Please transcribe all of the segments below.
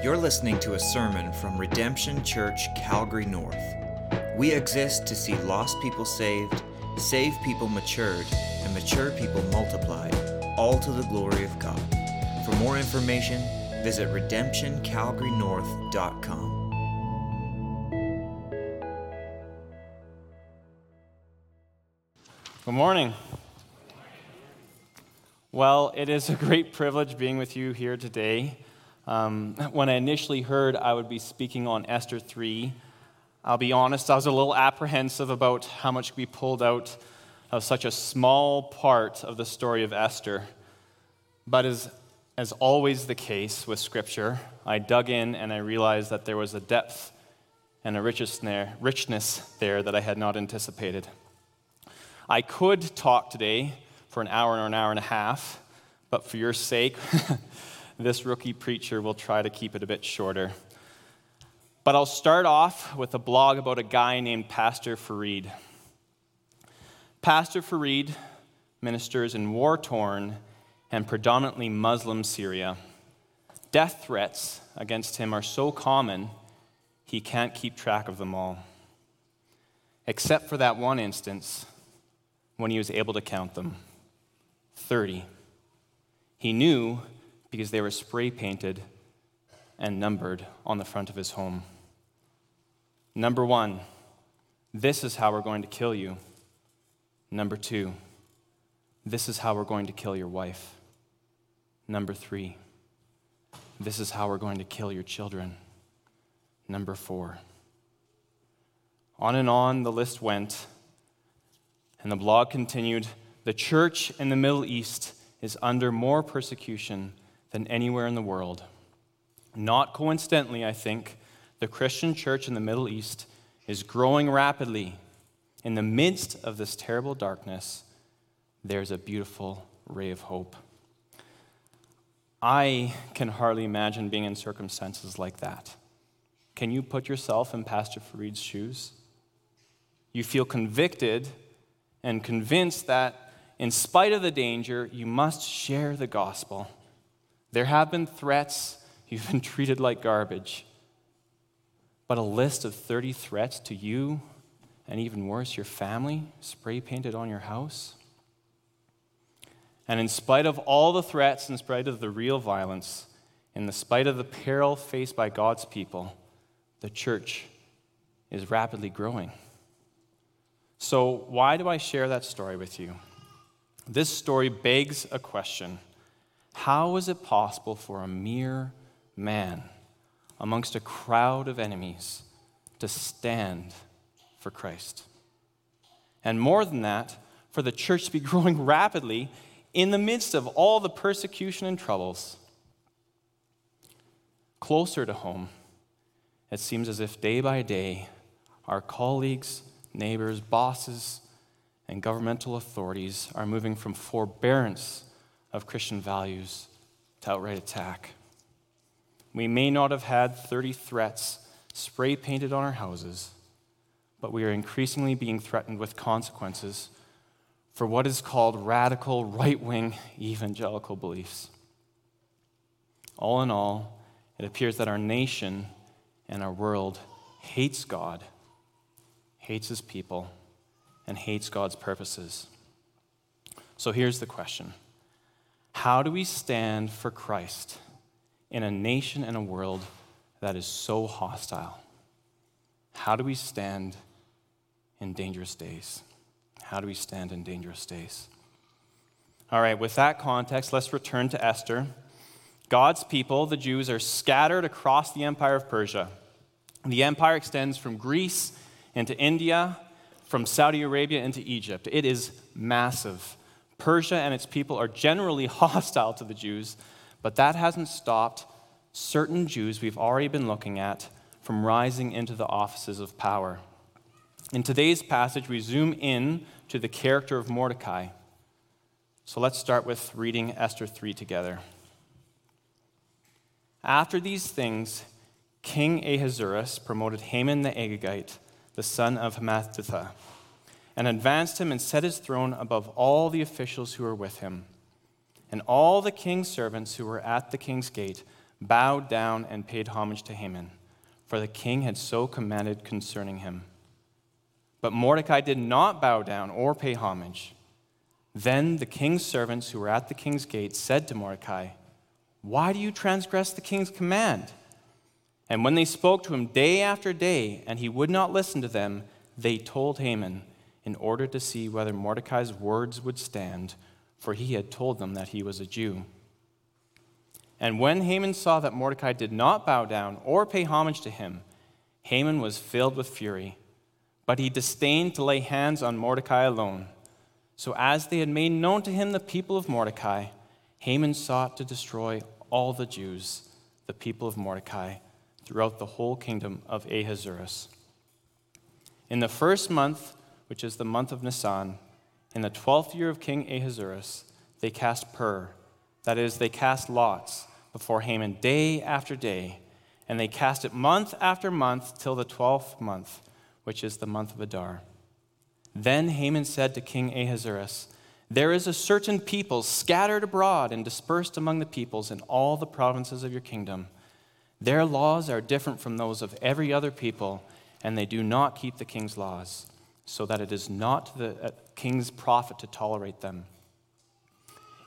You're listening to a sermon from Redemption Church, Calgary North. We exist to see lost people saved, saved people matured, and mature people multiplied, all to the glory of God. For more information, visit redemptioncalgarynorth.com. Good morning. Well, it is a great privilege being with you here today. Um, when I initially heard I would be speaking on Esther 3, I'll be honest, I was a little apprehensive about how much could be pulled out of such a small part of the story of Esther. But as, as always the case with Scripture, I dug in and I realized that there was a depth and a richness there, richness there that I had not anticipated. I could talk today for an hour or an hour and a half, but for your sake, this rookie preacher will try to keep it a bit shorter. But I'll start off with a blog about a guy named Pastor Farid. Pastor Farid ministers in war torn and predominantly Muslim Syria. Death threats against him are so common, he can't keep track of them all. Except for that one instance when he was able to count them 30. He knew because they were spray painted and numbered on the front of his home. Number one, this is how we're going to kill you. Number two, this is how we're going to kill your wife. Number three, this is how we're going to kill your children. Number four. On and on the list went and the blog continued The church in the Middle East is under more persecution than anywhere in the world. Not coincidentally, I think, the Christian church in the Middle East is growing rapidly. In the midst of this terrible darkness, there's a beautiful ray of hope. I can hardly imagine being in circumstances like that. Can you put yourself in Pastor Farid's shoes? You feel convicted and convinced that, in spite of the danger, you must share the gospel. There have been threats, you've been treated like garbage. But a list of 30 threats to you, and even worse, your family, spray painted on your house? And in spite of all the threats, in spite of the real violence, in the spite of the peril faced by God's people, the church is rapidly growing. So, why do I share that story with you? This story begs a question How is it possible for a mere man amongst a crowd of enemies to stand for Christ? And more than that, for the church to be growing rapidly in the midst of all the persecution and troubles. Closer to home, it seems as if day by day, our colleagues neighbors, bosses, and governmental authorities are moving from forbearance of Christian values to outright attack. We may not have had 30 threats spray painted on our houses, but we are increasingly being threatened with consequences for what is called radical right wing evangelical beliefs. All in all, it appears that our nation and our world hates God hates his people, and hates God's purposes. So here's the question How do we stand for Christ in a nation and a world that is so hostile? How do we stand in dangerous days? How do we stand in dangerous days? All right, with that context, let's return to Esther. God's people, the Jews, are scattered across the empire of Persia. The empire extends from Greece into India, from Saudi Arabia into Egypt. It is massive. Persia and its people are generally hostile to the Jews, but that hasn't stopped certain Jews we've already been looking at from rising into the offices of power. In today's passage, we zoom in to the character of Mordecai. So let's start with reading Esther 3 together. After these things, King Ahasuerus promoted Haman the Agagite the son of Hammedatha, and advanced him and set his throne above all the officials who were with him. And all the king's servants who were at the king's gate bowed down and paid homage to Haman, for the king had so commanded concerning him. But Mordecai did not bow down or pay homage. Then the king's servants who were at the king's gate said to Mordecai, Why do you transgress the king's command? And when they spoke to him day after day, and he would not listen to them, they told Haman in order to see whether Mordecai's words would stand, for he had told them that he was a Jew. And when Haman saw that Mordecai did not bow down or pay homage to him, Haman was filled with fury. But he disdained to lay hands on Mordecai alone. So, as they had made known to him the people of Mordecai, Haman sought to destroy all the Jews, the people of Mordecai, throughout the whole kingdom of Ahasuerus. In the first month, which is the month of Nisan, in the twelfth year of King Ahasuerus, they cast pur, that is, they cast lots before Haman day after day, and they cast it month after month till the twelfth month, which is the month of Adar. Then Haman said to King Ahasuerus, There is a certain people scattered abroad and dispersed among the peoples in all the provinces of your kingdom. Their laws are different from those of every other people, and they do not keep the king's laws, so that it is not the king's profit to tolerate them.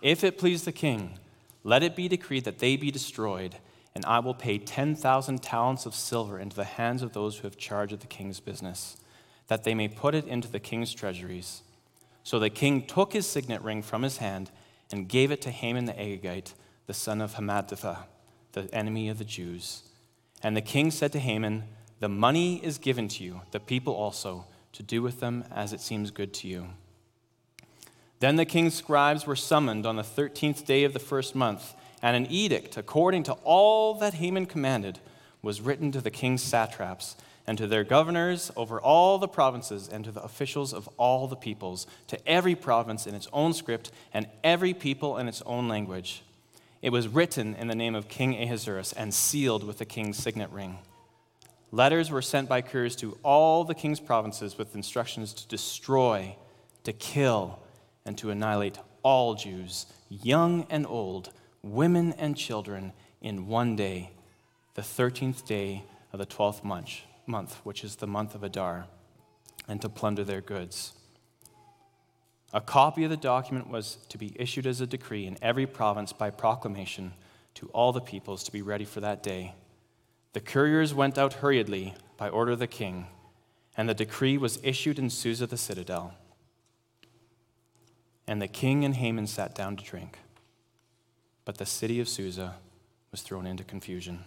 If it please the king, let it be decreed that they be destroyed, and I will pay 10,000 talents of silver into the hands of those who have charge of the king's business, that they may put it into the king's treasuries. So the king took his signet ring from his hand and gave it to Haman the Agagite, the son of Hammedatha, the enemy of the Jews. And the king said to Haman, The money is given to you, the people also, to do with them as it seems good to you. Then the king's scribes were summoned on the thirteenth day of the first month, and an edict, according to all that Haman commanded, was written to the king's satraps and to their governors over all the provinces and to the officials of all the peoples, to every province in its own script and every people in its own language. It was written in the name of King Ahasuerus and sealed with the king's signet ring. Letters were sent by couriers to all the king's provinces with instructions to destroy, to kill, and to annihilate all Jews, young and old, women and children, in one day, the 13th day of the 12th month, month which is the month of Adar, and to plunder their goods. A copy of the document was to be issued as a decree in every province by proclamation to all the peoples to be ready for that day. The couriers went out hurriedly by order of the king, and the decree was issued in Susa the citadel. And the king and Haman sat down to drink. But the city of Susa was thrown into confusion.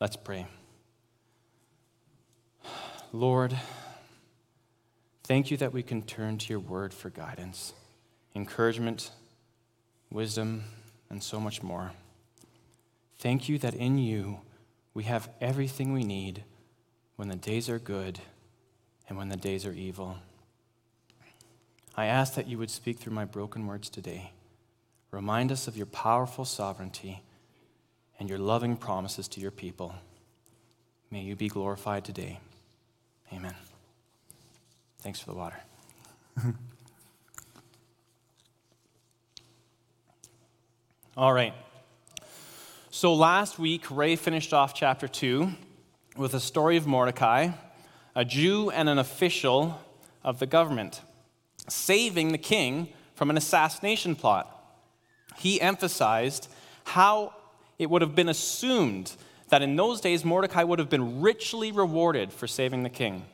Let's pray. Lord, thank you that we can turn to your word for guidance, encouragement, wisdom, and so much more. Thank you that in you we have everything we need when the days are good and when the days are evil. I ask that you would speak through my broken words today. Remind us of your powerful sovereignty and your loving promises to your people. May you be glorified today. Amen. Thanks for the water. All right. So last week, Ray finished off chapter 2 with a story of Mordecai, a Jew and an official of the government saving the king from an assassination plot. He emphasized how it would have been assumed that in those days Mordecai would have been richly rewarded for saving the king.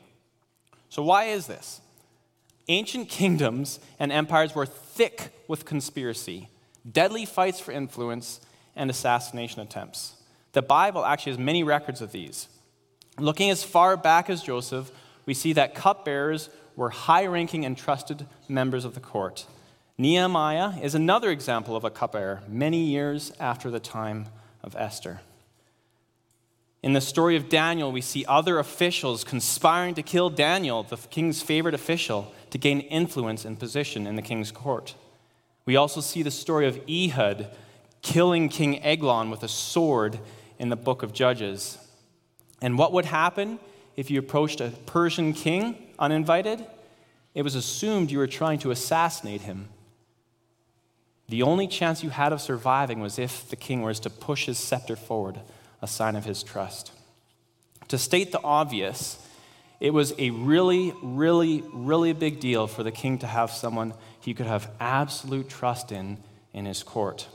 So, why is this? Ancient kingdoms and empires were thick with conspiracy, deadly fights for influence, and assassination attempts. The Bible actually has many records of these. Looking as far back as Joseph, we see that cupbearers were high ranking and trusted members of the court. Nehemiah is another example of a cupbearer many years after the time of Esther. In the story of Daniel, we see other officials conspiring to kill Daniel, the king's favorite official, to gain influence and position in the king's court. We also see the story of Ehud killing King Eglon with a sword in the book of Judges. And what would happen if you approached a Persian king uninvited, it was assumed you were trying to assassinate him. The only chance you had of surviving was if the king was to push his scepter forward, a sign of his trust. To state the obvious, it was a really, really, really big deal for the king to have someone he could have absolute trust in in his court.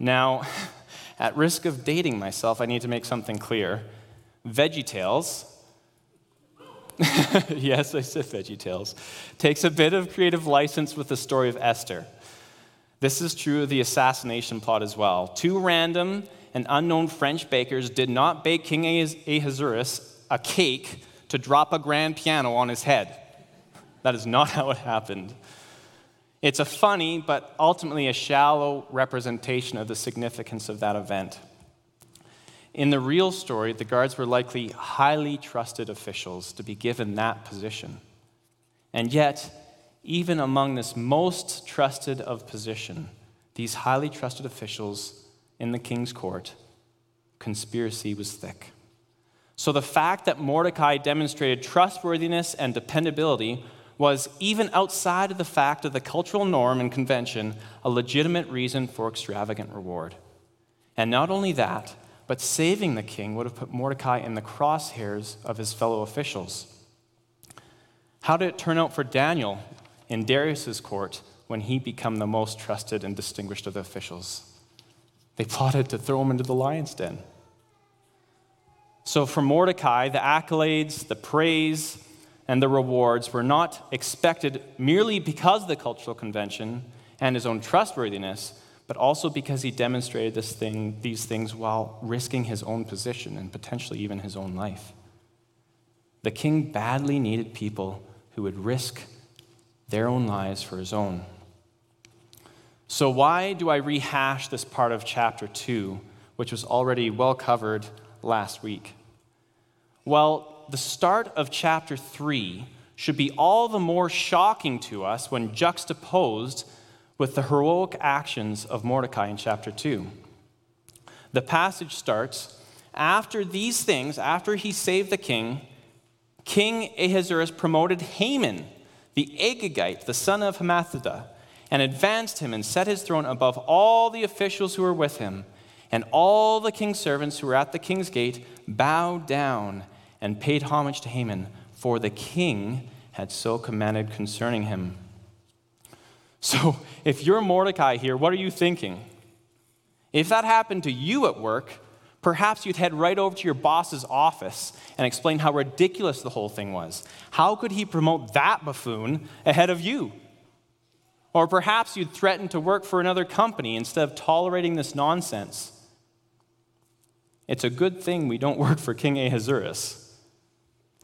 Now, at risk of dating myself, I need to make something clear. VeggieTales, yes, I said VeggieTales, takes a bit of creative license with the story of Esther. This is true of the assassination plot as well. Two random and unknown French bakers did not bake King Ahasuerus a cake to drop a grand piano on his head. That is not how it happened. It's a funny, but ultimately a shallow representation of the significance of that event. In the real story, the guards were likely highly trusted officials to be given that position. And yet, even among this most trusted of position, these highly trusted officials in the king's court, conspiracy was thick. So the fact that Mordecai demonstrated trustworthiness and dependability was, even outside of the fact of the cultural norm and convention, a legitimate reason for extravagant reward. And not only that, but saving the king would have put Mordecai in the crosshairs of his fellow officials. How did it turn out for Daniel in Darius's court when he became the most trusted and distinguished of the officials. They plotted to throw him into the lion's den. So, for Mordecai, the accolades, the praise, and the rewards were not expected merely because of the cultural convention and his own trustworthiness, but also because he demonstrated this thing, these things while risking his own position and potentially even his own life. The king badly needed people who would risk their own lives for his own. So, why do I rehash this part of chapter 2, which was already well covered last week? Well, the start of chapter 3 should be all the more shocking to us when juxtaposed with the heroic actions of Mordecai in chapter 2. The passage starts after these things, after he saved the king, King Ahasuerus promoted Haman the Agagite, the son of Hammedatha, and advanced him and set his throne above all the officials who were with him. And all the king's servants who were at the king's gate bowed down and paid homage to Haman, for the king had so commanded concerning him. So, if you're Mordecai here, what are you thinking? If that happened to you at work, Perhaps you'd head right over to your boss's office and explain how ridiculous the whole thing was. How could he promote that buffoon ahead of you? Or perhaps you'd threaten to work for another company instead of tolerating this nonsense. It's a good thing we don't work for King Ahasuerus.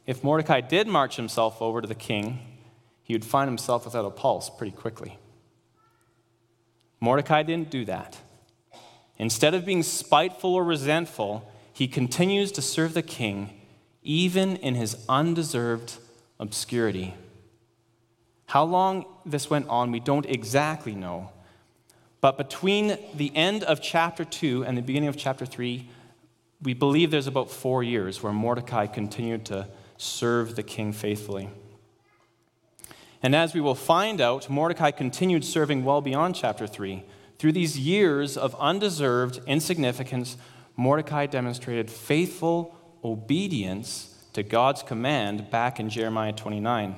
If Mordecai did march himself over to the king, he would find himself without a pulse pretty quickly. Mordecai didn't do that. Instead of being spiteful or resentful, he continues to serve the king even in his undeserved obscurity. How long this went on, we don't exactly know. But between the end of chapter 2 and the beginning of chapter 3, we believe there's about four years where Mordecai continued to serve the king faithfully. And as we will find out, Mordecai continued serving well beyond chapter 3. Through these years of undeserved insignificance, Mordecai demonstrated faithful obedience to God's command back in Jeremiah 29.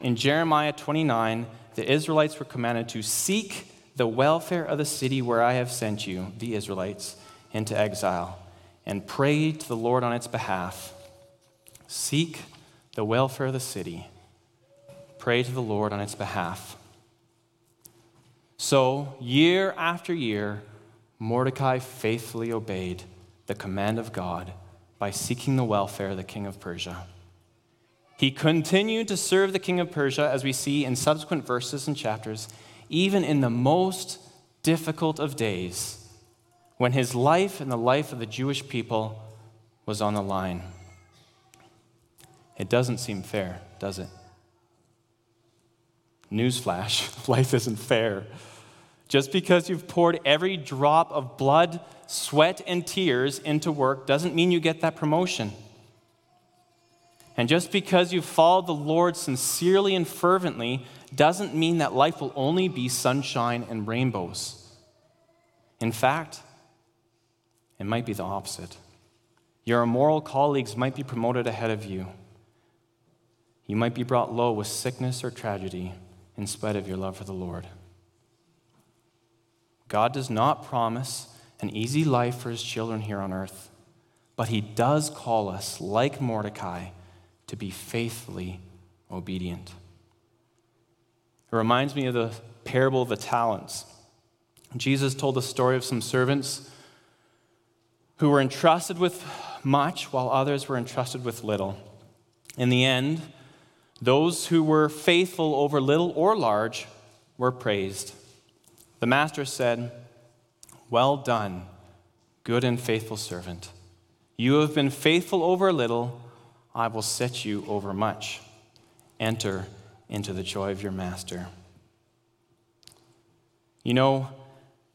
In Jeremiah 29, the Israelites were commanded to seek the welfare of the city where I have sent you, the Israelites, into exile, and pray to the Lord on its behalf. Seek the welfare of the city. Pray to the Lord on its behalf. So, year after year, Mordecai faithfully obeyed the command of God by seeking the welfare of the king of Persia. He continued to serve the king of Persia, as we see in subsequent verses and chapters, even in the most difficult of days, when his life and the life of the Jewish people was on the line. It doesn't seem fair, does it? Newsflash life isn't fair. Just because you've poured every drop of blood, sweat, and tears into work doesn't mean you get that promotion. And just because you've followed the Lord sincerely and fervently doesn't mean that life will only be sunshine and rainbows. In fact, it might be the opposite. Your immoral colleagues might be promoted ahead of you. You might be brought low with sickness or tragedy in spite of your love for the Lord. God does not promise an easy life for his children here on earth, but he does call us, like Mordecai, to be faithfully obedient. It reminds me of the parable of the talents. Jesus told the story of some servants who were entrusted with much while others were entrusted with little. In the end, those who were faithful over little or large were praised. The master said, Well done, good and faithful servant. You have been faithful over little, I will set you over much. Enter into the joy of your master. You know,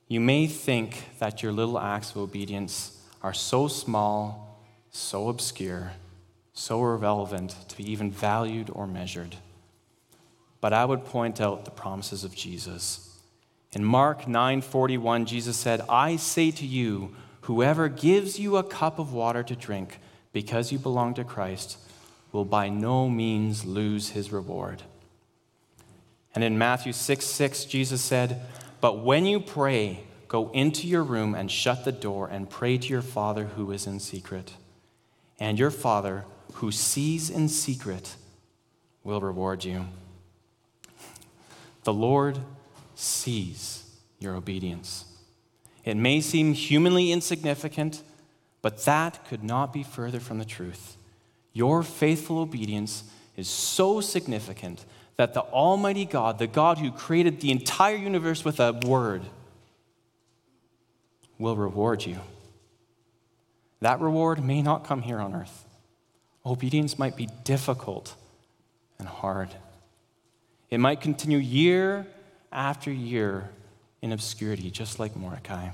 you may think that your little acts of obedience are so small, so obscure, so irrelevant to be even valued or measured. But I would point out the promises of Jesus. In Mark 9:41 Jesus said, "I say to you, whoever gives you a cup of water to drink because you belong to Christ will by no means lose his reward." And in Matthew 6 6, Jesus said, But when you pray, go into your room and shut the door and pray to your Father who is in secret. And your Father, who sees in secret will reward you. The Lord sees your obedience. It may seem humanly insignificant, but that could not be further from the truth. Your faithful obedience is so significant that the Almighty God, the God who created the entire universe with a word, will reward you. That reward may not come here on earth. Obedience might be difficult and hard. It might continue year after year in obscurity, just like Mordecai.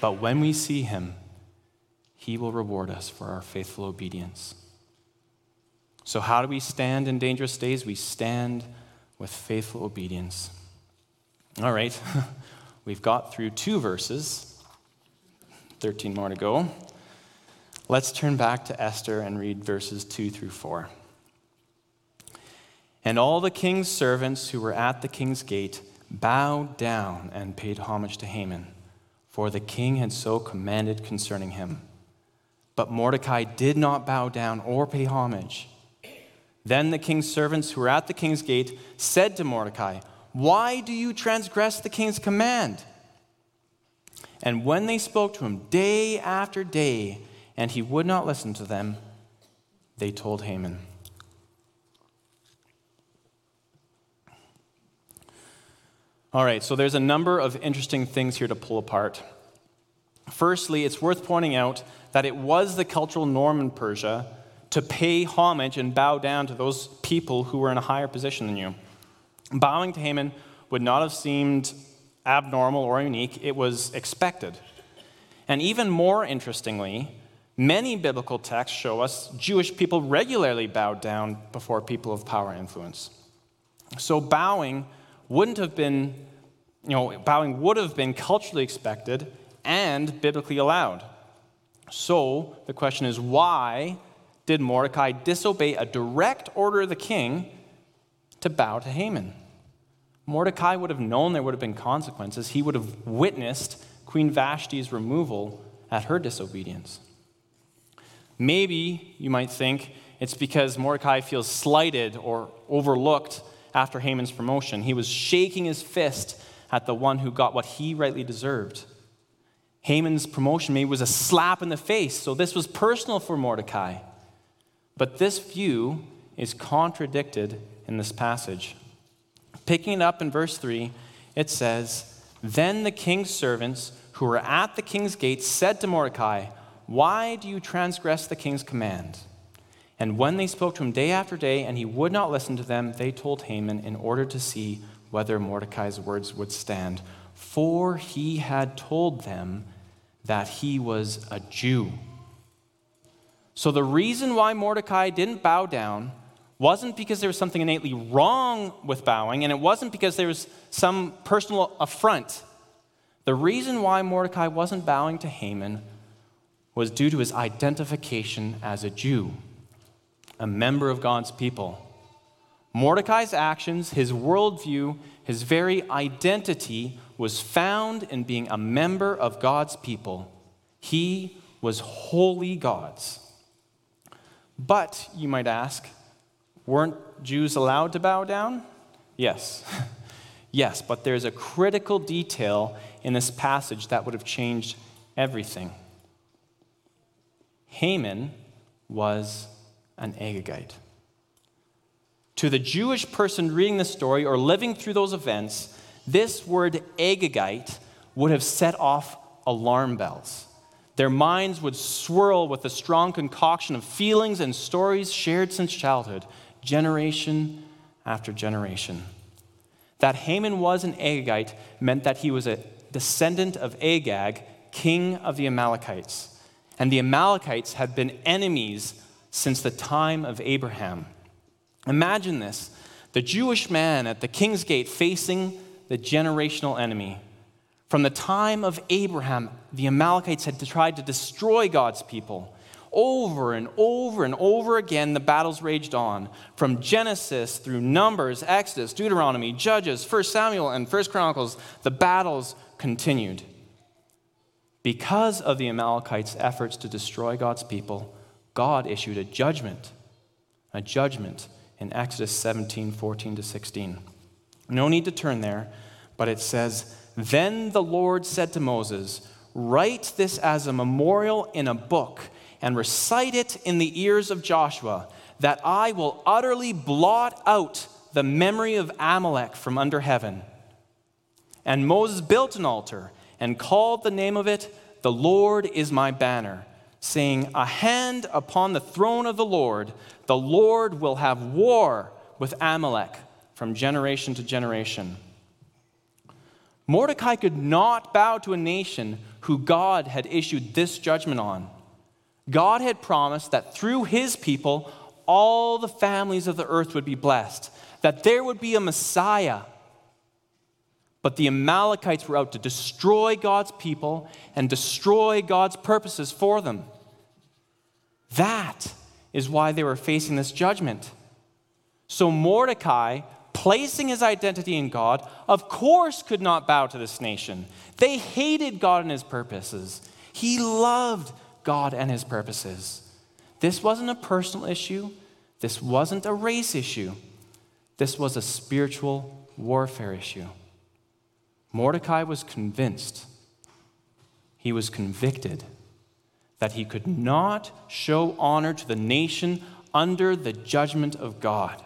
But when we see him, he will reward us for our faithful obedience. So, how do we stand in dangerous days? We stand with faithful obedience. All right, we've got through two verses, 13 more to go. Let's turn back to Esther and read verses 2 through 4. And all the king's servants who were at the king's gate bowed down and paid homage to Haman, for the king had so commanded concerning him. But Mordecai did not bow down or pay homage. Then the king's servants who were at the king's gate said to Mordecai, Why do you transgress the king's command? And when they spoke to him day after day, and he would not listen to them, they told Haman. All right, so there's a number of interesting things here to pull apart. Firstly, it's worth pointing out that it was the cultural norm in Persia to pay homage and bow down to those people who were in a higher position than you. Bowing to Haman would not have seemed abnormal or unique, it was expected. And even more interestingly, Many biblical texts show us Jewish people regularly bowed down before people of power and influence. So bowing wouldn't have been, you know, bowing would have been culturally expected and biblically allowed. So the question is why did Mordecai disobey a direct order of the king to bow to Haman? Mordecai would have known there would have been consequences. He would have witnessed Queen Vashti's removal at her disobedience. Maybe, you might think, it's because Mordecai feels slighted or overlooked after Haman's promotion. He was shaking his fist at the one who got what he rightly deserved. Haman's promotion maybe was a slap in the face, so this was personal for Mordecai. But this view is contradicted in this passage. Picking it up in verse 3, it says, Then the king's servants who were at the king's gate said to Mordecai, why do you transgress the king's command? And when they spoke to him day after day, and he would not listen to them, they told Haman in order to see whether Mordecai's words would stand. For he had told them that he was a Jew. So the reason why Mordecai didn't bow down wasn't because there was something innately wrong with bowing, and it wasn't because there was some personal affront. The reason why Mordecai wasn't bowing to Haman was due to his identification as a Jew, a member of God's people. Mordecai's actions, his worldview, his very identity was found in being a member of God's people. He was wholly God's. But, you might ask, weren't Jews allowed to bow down? Yes. yes, but there's a critical detail in this passage that would have changed everything. Haman was an Agagite. To the Jewish person reading the story or living through those events, this word Agagite would have set off alarm bells. Their minds would swirl with a strong concoction of feelings and stories shared since childhood, generation after generation. That Haman was an Agagite meant that he was a descendant of Agag, king of the Amalekites. And the Amalekites had been enemies since the time of Abraham. Imagine this the Jewish man at the king's gate facing the generational enemy. From the time of Abraham, the Amalekites had tried to destroy God's people. Over and over and over again, the battles raged on. From Genesis through Numbers, Exodus, Deuteronomy, Judges, 1 Samuel, and 1 Chronicles, the battles continued. Because of the Amalekites' efforts to destroy God's people, God issued a judgment, a judgment in Exodus 17 14 to 16. No need to turn there, but it says, Then the Lord said to Moses, Write this as a memorial in a book and recite it in the ears of Joshua, that I will utterly blot out the memory of Amalek from under heaven. And Moses built an altar and called the name of it, The Lord is my banner, saying, A hand upon the throne of the Lord, the Lord will have war with Amalek from generation to generation. Mordecai could not bow to a nation who God had issued this judgment on. God had promised that through his people, all the families of the earth would be blessed, that there would be a Messiah. But the Amalekites were out to destroy God's people and destroy God's purposes for them. That is why they were facing this judgment. So Mordecai, placing his identity in God, of course could not bow to this nation. They hated God and his purposes. He loved God and his purposes. This wasn't a personal issue, this wasn't a race issue, this was a spiritual warfare issue. Mordecai was convinced, he was convicted that he could not show honor to the nation under the judgment of God.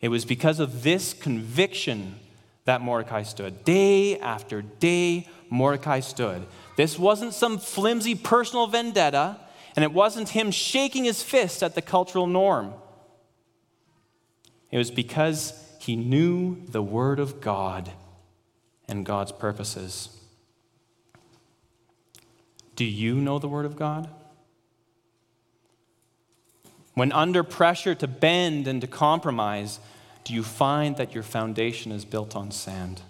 It was because of this conviction that Mordecai stood. Day after day, Mordecai stood. This wasn't some flimsy personal vendetta, and it wasn't him shaking his fist at the cultural norm. It was because he knew the Word of God and God's purposes. Do you know the Word of God? When under pressure to bend and to compromise, do you find that your foundation is built on sand?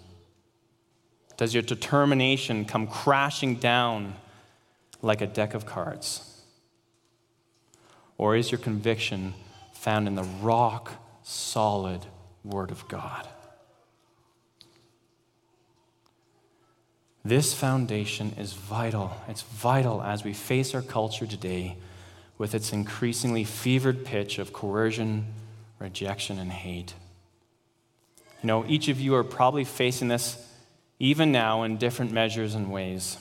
Does your determination come crashing down like a deck of cards? Or is your conviction found in the rock solid Word of God? This foundation is vital. It's vital as we face our culture today with its increasingly fevered pitch of coercion, rejection, and hate. You know, each of you are probably facing this even now in different measures and ways.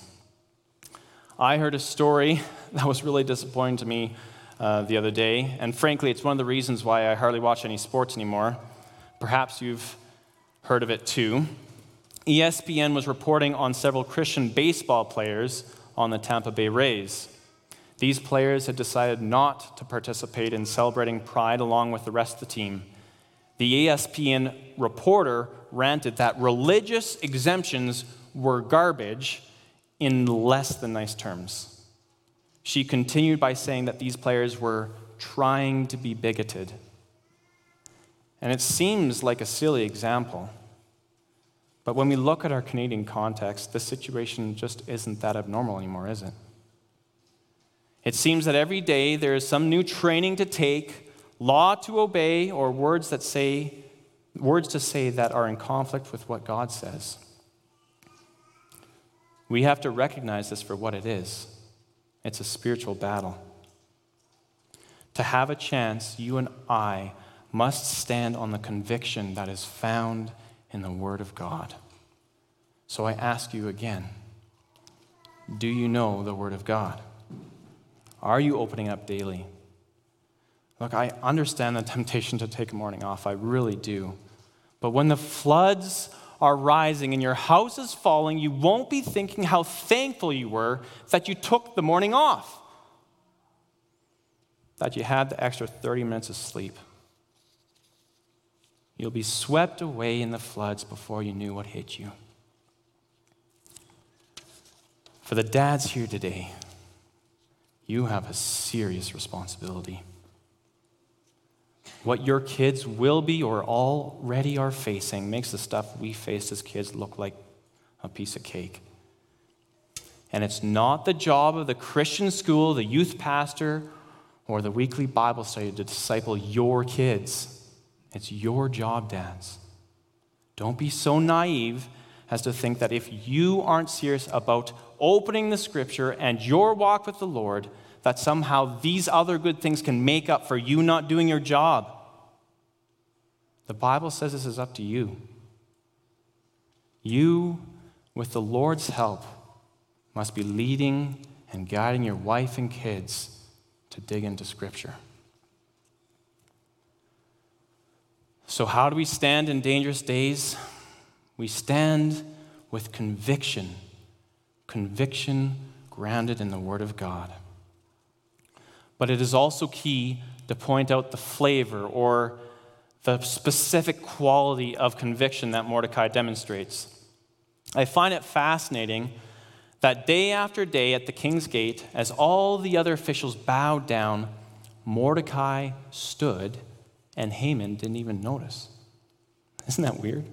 I heard a story that was really disappointing to me uh, the other day, and frankly, it's one of the reasons why I hardly watch any sports anymore. Perhaps you've heard of it too. ESPN was reporting on several Christian baseball players on the Tampa Bay Rays. These players had decided not to participate in celebrating Pride along with the rest of the team. The ESPN reporter ranted that religious exemptions were garbage in less than nice terms. She continued by saying that these players were trying to be bigoted. And it seems like a silly example. But when we look at our Canadian context, the situation just isn't that abnormal anymore, is it? It seems that every day there is some new training to take, law to obey, or words that say words to say that are in conflict with what God says. We have to recognize this for what it is. It's a spiritual battle. To have a chance, you and I must stand on the conviction that is found in the Word of God. So I ask you again do you know the Word of God? Are you opening up daily? Look, I understand the temptation to take a morning off. I really do. But when the floods are rising and your house is falling, you won't be thinking how thankful you were that you took the morning off, that you had the extra 30 minutes of sleep. You'll be swept away in the floods before you knew what hit you. For the dads here today, you have a serious responsibility. What your kids will be or already are facing makes the stuff we faced as kids look like a piece of cake. And it's not the job of the Christian school, the youth pastor, or the weekly Bible study to disciple your kids. It's your job, dads. Don't be so naive as to think that if you aren't serious about opening the scripture and your walk with the Lord, that somehow these other good things can make up for you not doing your job. The Bible says this is up to you. You, with the Lord's help, must be leading and guiding your wife and kids to dig into Scripture. So, how do we stand in dangerous days? We stand with conviction, conviction grounded in the Word of God. But it is also key to point out the flavor or the specific quality of conviction that Mordecai demonstrates. I find it fascinating that day after day at the king's gate, as all the other officials bowed down, Mordecai stood and Haman didn't even notice. Isn't that weird?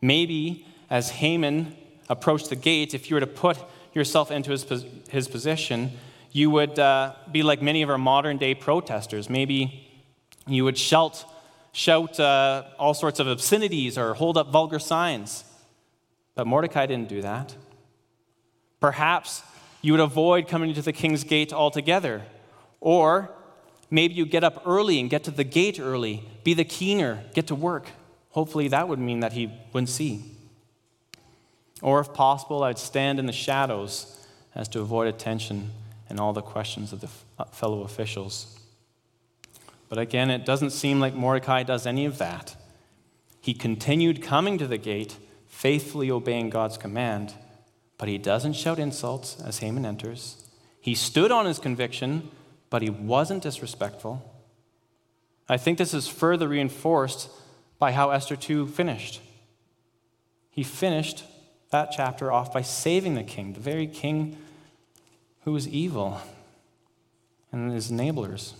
Maybe as Haman approached the gate, if you were to put yourself into his, his position, you would uh, be like many of our modern day protesters. Maybe you would shout, shout uh, all sorts of obscenities or hold up vulgar signs. But Mordecai didn't do that. Perhaps you would avoid coming to the king's gate altogether. Or maybe you get up early and get to the gate early, be the keener, get to work. Hopefully, that would mean that he wouldn't see. Or, if possible, I'd stand in the shadows as to avoid attention and all the questions of the uh, fellow officials. But again, it doesn't seem like Mordecai does any of that. He continued coming to the gate, faithfully obeying God's command, but he doesn't shout insults as Haman enters. He stood on his conviction, but he wasn't disrespectful. I think this is further reinforced by how Esther 2 finished. He finished that chapter off by saving the king, the very king who was evil, and his enablers.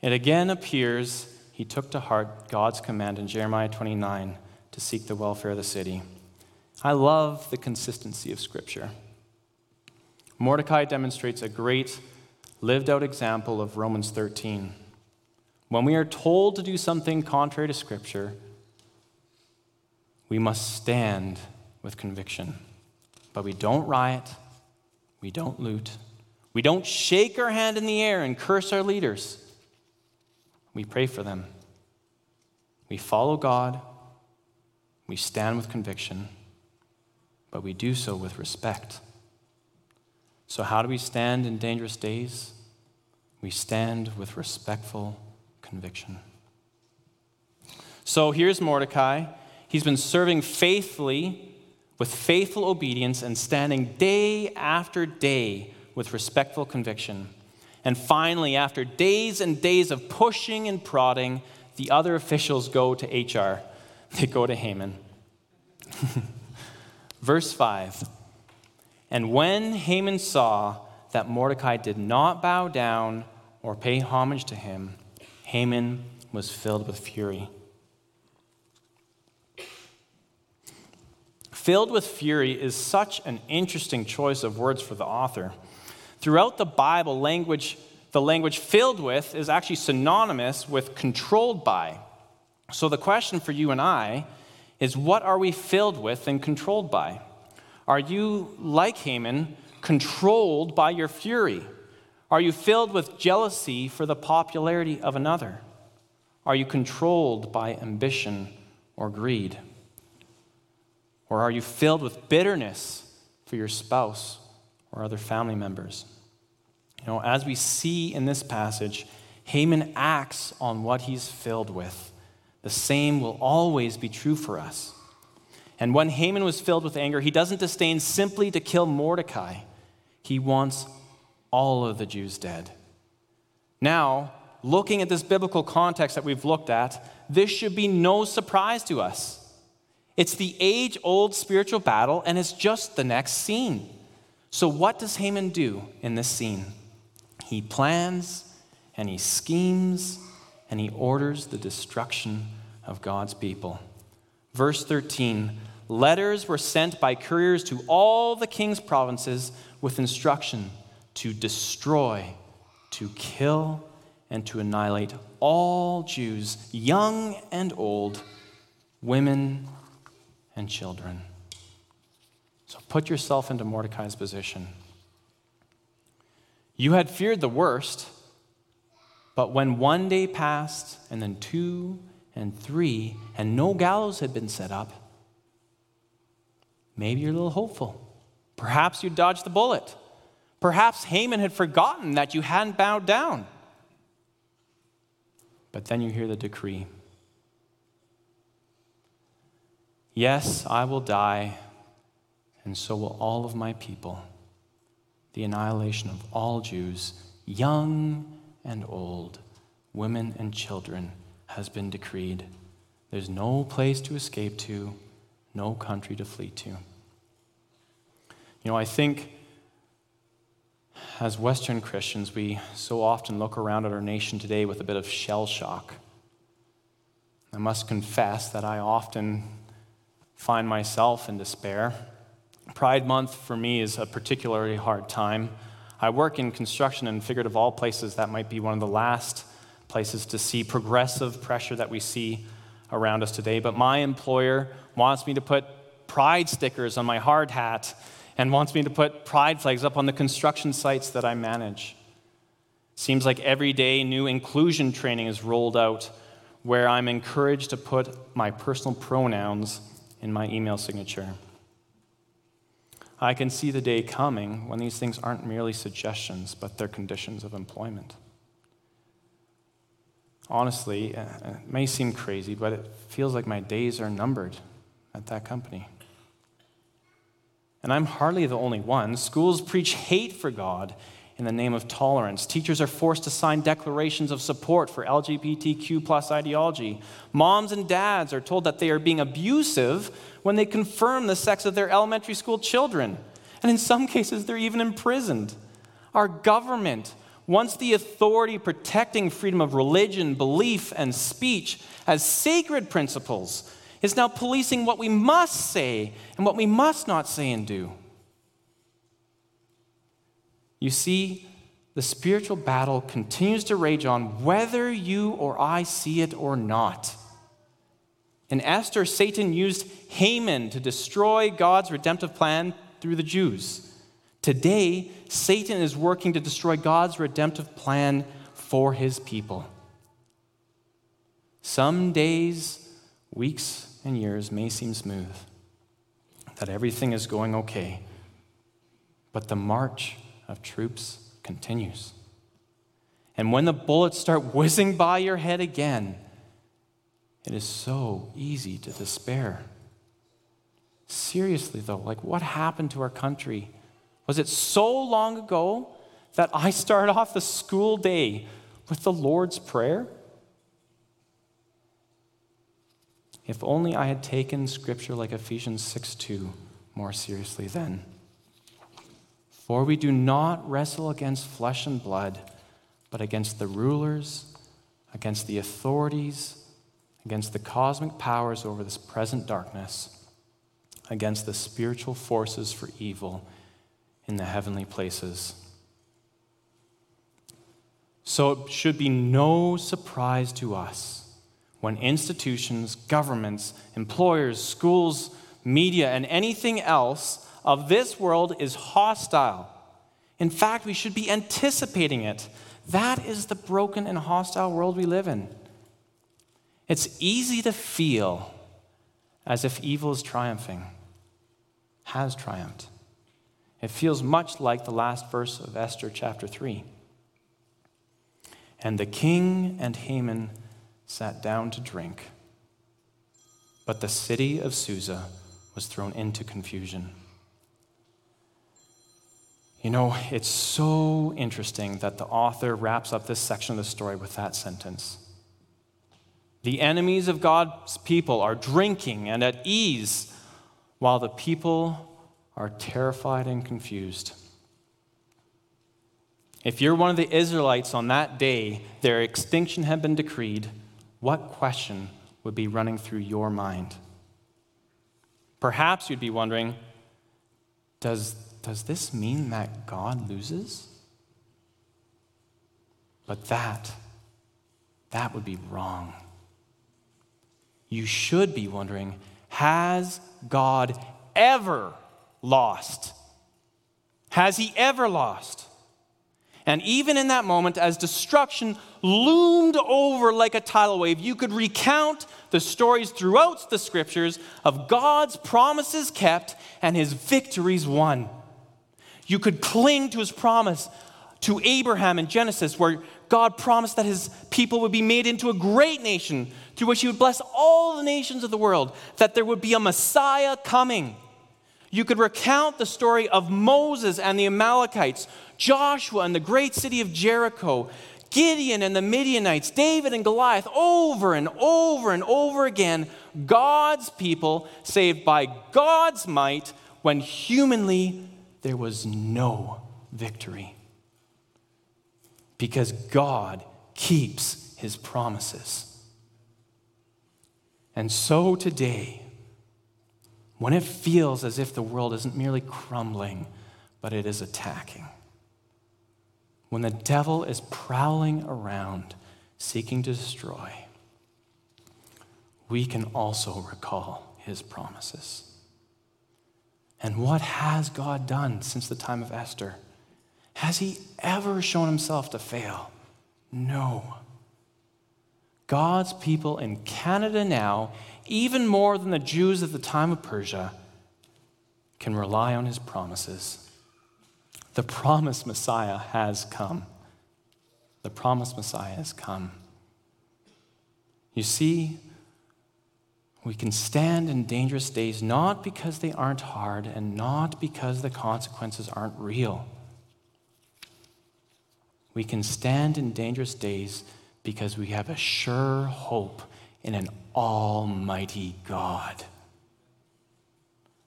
It again appears he took to heart God's command in Jeremiah 29 to seek the welfare of the city. I love the consistency of Scripture. Mordecai demonstrates a great lived out example of Romans 13. When we are told to do something contrary to Scripture, we must stand with conviction. But we don't riot, we don't loot, we don't shake our hand in the air and curse our leaders. We pray for them. We follow God, we stand with conviction, but we do so with respect. So, how do we stand in dangerous days? We stand with respectful conviction. So here's Mordecai. He's been serving faithfully with faithful obedience and standing day after day with respectful conviction. And finally, after days and days of pushing and prodding, the other officials go to HR. They go to Haman. Verse 5 And when Haman saw that Mordecai did not bow down or pay homage to him, Haman was filled with fury. Filled with fury is such an interesting choice of words for the author. Throughout the Bible, language, the language filled with is actually synonymous with controlled by. So the question for you and I is what are we filled with and controlled by? Are you, like Haman, controlled by your fury? Are you filled with jealousy for the popularity of another? Are you controlled by ambition or greed? Or are you filled with bitterness for your spouse or other family members? You know, as we see in this passage, Haman acts on what he's filled with. The same will always be true for us. And when Haman was filled with anger, he doesn't disdain simply to kill Mordecai. He wants all of the Jews dead. Now, looking at this biblical context that we've looked at, this should be no surprise to us. It's the age old spiritual battle, and it's just the next scene. So, what does Haman do in this scene? He plans and he schemes and he orders the destruction of God's people. Verse 13 letters were sent by couriers to all the king's provinces with instruction to destroy, to kill, and to annihilate all Jews, young and old, women and children. So put yourself into Mordecai's position. You had feared the worst, but when one day passed, and then two and three, and no gallows had been set up, maybe you're a little hopeful. Perhaps you dodged the bullet. Perhaps Haman had forgotten that you hadn't bowed down. But then you hear the decree Yes, I will die, and so will all of my people. The annihilation of all Jews, young and old, women and children, has been decreed. There's no place to escape to, no country to flee to. You know, I think as Western Christians, we so often look around at our nation today with a bit of shell shock. I must confess that I often find myself in despair. Pride Month for me is a particularly hard time. I work in construction and figured of all places that might be one of the last places to see progressive pressure that we see around us today. But my employer wants me to put pride stickers on my hard hat and wants me to put pride flags up on the construction sites that I manage. Seems like every day new inclusion training is rolled out where I'm encouraged to put my personal pronouns in my email signature. I can see the day coming when these things aren't merely suggestions, but they're conditions of employment. Honestly, uh, it may seem crazy, but it feels like my days are numbered at that company. And I'm hardly the only one. Schools preach hate for God in the name of tolerance. Teachers are forced to sign declarations of support for LGBTQ plus ideology. Moms and dads are told that they are being abusive when they confirm the sex of their elementary school children. And in some cases, they're even imprisoned. Our government, once the authority protecting freedom of religion, belief, and speech as sacred principles, is now policing what we must say and what we must not say and do. You see, the spiritual battle continues to rage on whether you or I see it or not. In Esther, Satan used Haman to destroy God's redemptive plan through the Jews. Today, Satan is working to destroy God's redemptive plan for his people. Some days, weeks, and years may seem smooth, that everything is going okay, but the march of troops continues. And when the bullets start whizzing by your head again, it is so easy to despair. Seriously, though, like what happened to our country? Was it so long ago that I start off the school day with the Lord's Prayer? If only I had taken scripture like Ephesians 6 2 more seriously then. For we do not wrestle against flesh and blood, but against the rulers, against the authorities, against the cosmic powers over this present darkness, against the spiritual forces for evil in the heavenly places. So it should be no surprise to us when institutions, governments, employers, schools, media, and anything else of this world is hostile. In fact, we should be anticipating it. That is the broken and hostile world we live in. It's easy to feel as if evil is triumphing, has triumphed. It feels much like the last verse of Esther chapter 3. And the king and Haman sat down to drink, but the city of Susa was thrown into confusion. You know, it's so interesting that the author wraps up this section of the story with that sentence. The enemies of God's people are drinking and at ease, while the people are terrified and confused. If you're one of the Israelites on that day, their extinction had been decreed, what question would be running through your mind? Perhaps you'd be wondering does, does this mean that God loses? But that, that would be wrong. You should be wondering has God ever lost? Has he ever lost? And even in that moment, as destruction loomed over like a tidal wave, you could recount the stories throughout the scriptures of God's promises kept and his victories won. You could cling to his promise to Abraham in Genesis, where God promised that his people would be made into a great nation through which he would bless all the nations of the world, that there would be a Messiah coming. You could recount the story of Moses and the Amalekites, Joshua and the great city of Jericho, Gideon and the Midianites, David and Goliath, over and over and over again. God's people saved by God's might when humanly there was no victory. Because God keeps his promises. And so today, when it feels as if the world isn't merely crumbling, but it is attacking, when the devil is prowling around seeking to destroy, we can also recall his promises. And what has God done since the time of Esther? Has he ever shown himself to fail? No. God's people in Canada now, even more than the Jews at the time of Persia, can rely on his promises. The promised Messiah has come. The promised Messiah has come. You see, we can stand in dangerous days not because they aren't hard and not because the consequences aren't real. We can stand in dangerous days because we have a sure hope in an almighty God.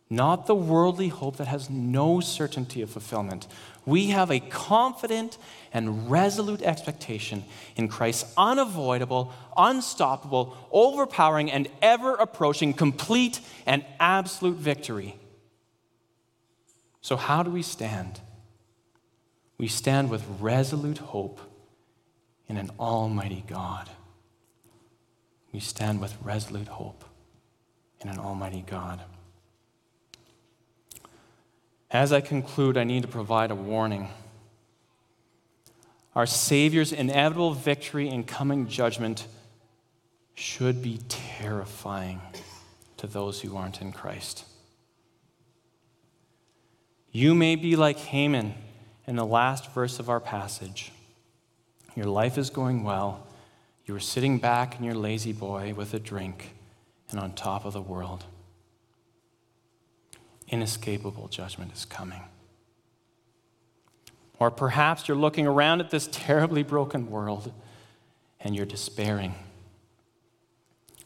Not the worldly hope that has no certainty of fulfillment. We have a confident and resolute expectation in Christ's unavoidable, unstoppable, overpowering, and ever approaching complete and absolute victory. So, how do we stand? We stand with resolute hope in an almighty God. We stand with resolute hope in an almighty God. As I conclude, I need to provide a warning. Our Savior's inevitable victory and coming judgment should be terrifying to those who aren't in Christ. You may be like Haman in the last verse of our passage. Your life is going well. You are sitting back in your La-Z-Boy with a drink and on top of the world inescapable judgment is coming. Or perhaps you're looking around at this terribly broken world and you're despairing.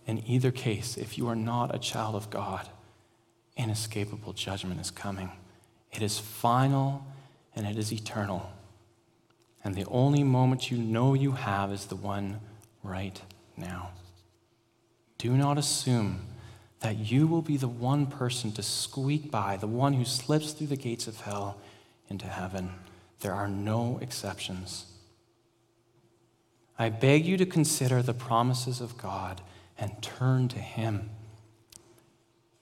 In either case, if you are not a child of God, inescapable judgment is coming. It is final and it is eternal. And the only moment you know you have is the one right now. Do not assume that you will be the one person to squeak by, the one who slips through the gates of hell into heaven. There are no exceptions. I beg you to consider the promises of God and turn to Him.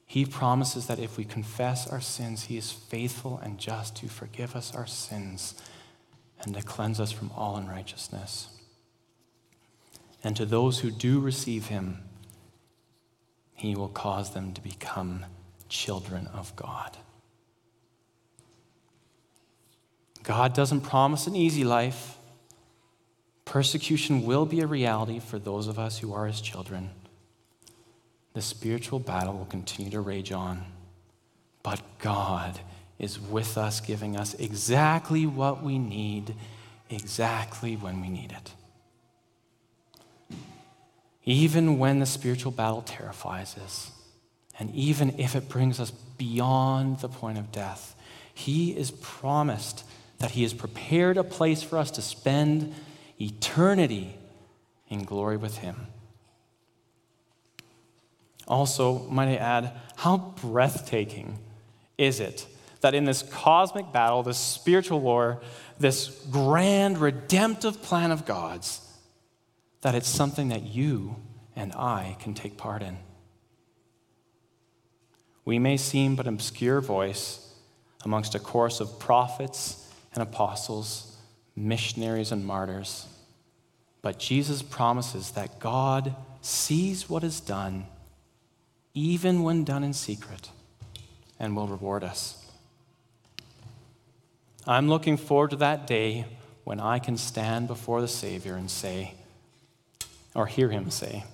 He promises that if we confess our sins, He is faithful and just to forgive us our sins and to cleanse us from all unrighteousness. And to those who do receive Him, He will cause them to become children of God. God doesn't promise an easy life. Persecution will be a reality for those of us who are His children the spiritual battle will continue to rage on. But God is with us, giving us exactly what we need, exactly when we need it. Even when the spiritual battle terrifies us, and even if it brings us beyond the point of death, He is promised that He has prepared a place for us to spend eternity in glory with Him. Also, might I add, how breathtaking is it that in this cosmic battle, this spiritual war, this grand redemptive plan of God's, that it's something that you and I can take part in? We may seem but an obscure voice amongst a chorus of prophets and apostles, missionaries and martyrs. But Jesus promises that God sees what is done even when done in secret, and will reward us. I'm looking forward to that day when I can stand before the Savior and say, or hear him say,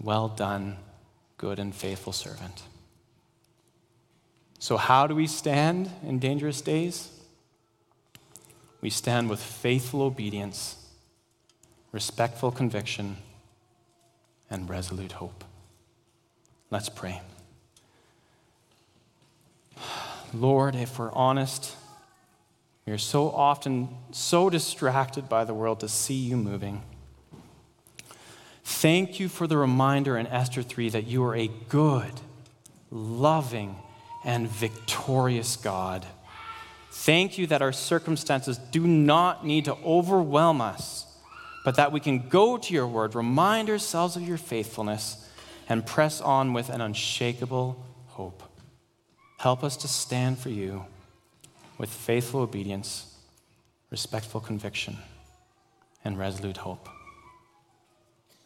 Well done, good and faithful servant. So, how do we stand in dangerous days? We stand with faithful obedience, respectful conviction, and resolute hope. Let's pray. Lord, if we're honest, we are so often so distracted by the world to see you moving. Thank you for the reminder in Esther 3 that you are a good, loving, and victorious God. Thank you that our circumstances do not need to overwhelm us, but that we can go to your word, remind ourselves of your faithfulness, and press on with an unshakable hope. Help us to stand for you with faithful obedience, respectful conviction, and resolute hope.